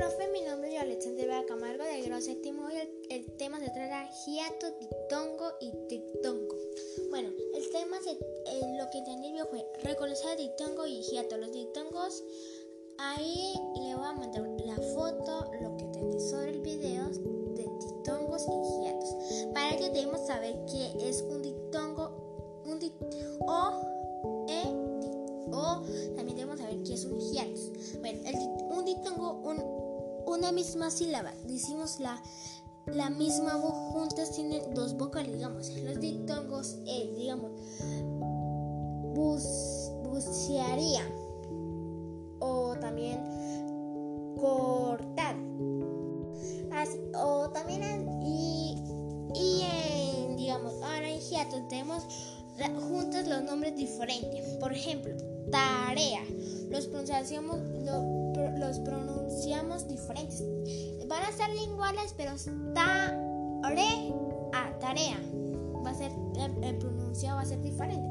profe, mi nombre es Alexander Vega Camargo del grado séptimo y el, el, tema se trata hiato, diptongo y diptongo. Bueno, el tema se, eh, lo que entendí yo fue reconocer diptongo y hiato. Los diptongos, ahí le voy a mandar la foto, lo que entendí sobre el video de diptongos y hiatos. Para ello debemos saber qué es un diptongo, un dipt o, e, o también debemos saber qué es un hiato. Bueno, el una misma sílaba, decimos la la misma voz juntas tienen dos vocales, digamos. Los dictongos, eh, digamos, bus, bucearía o también cortar. o también, y, y en, digamos, ahora en hiato tenemos juntos los nombres diferentes. Por ejemplo, tarea. Los pronunciamos, los pronunciamos diferentes. Van a ser iguales, pero tarea, tarea. Va a ser, el, pronunciado va a ser diferente.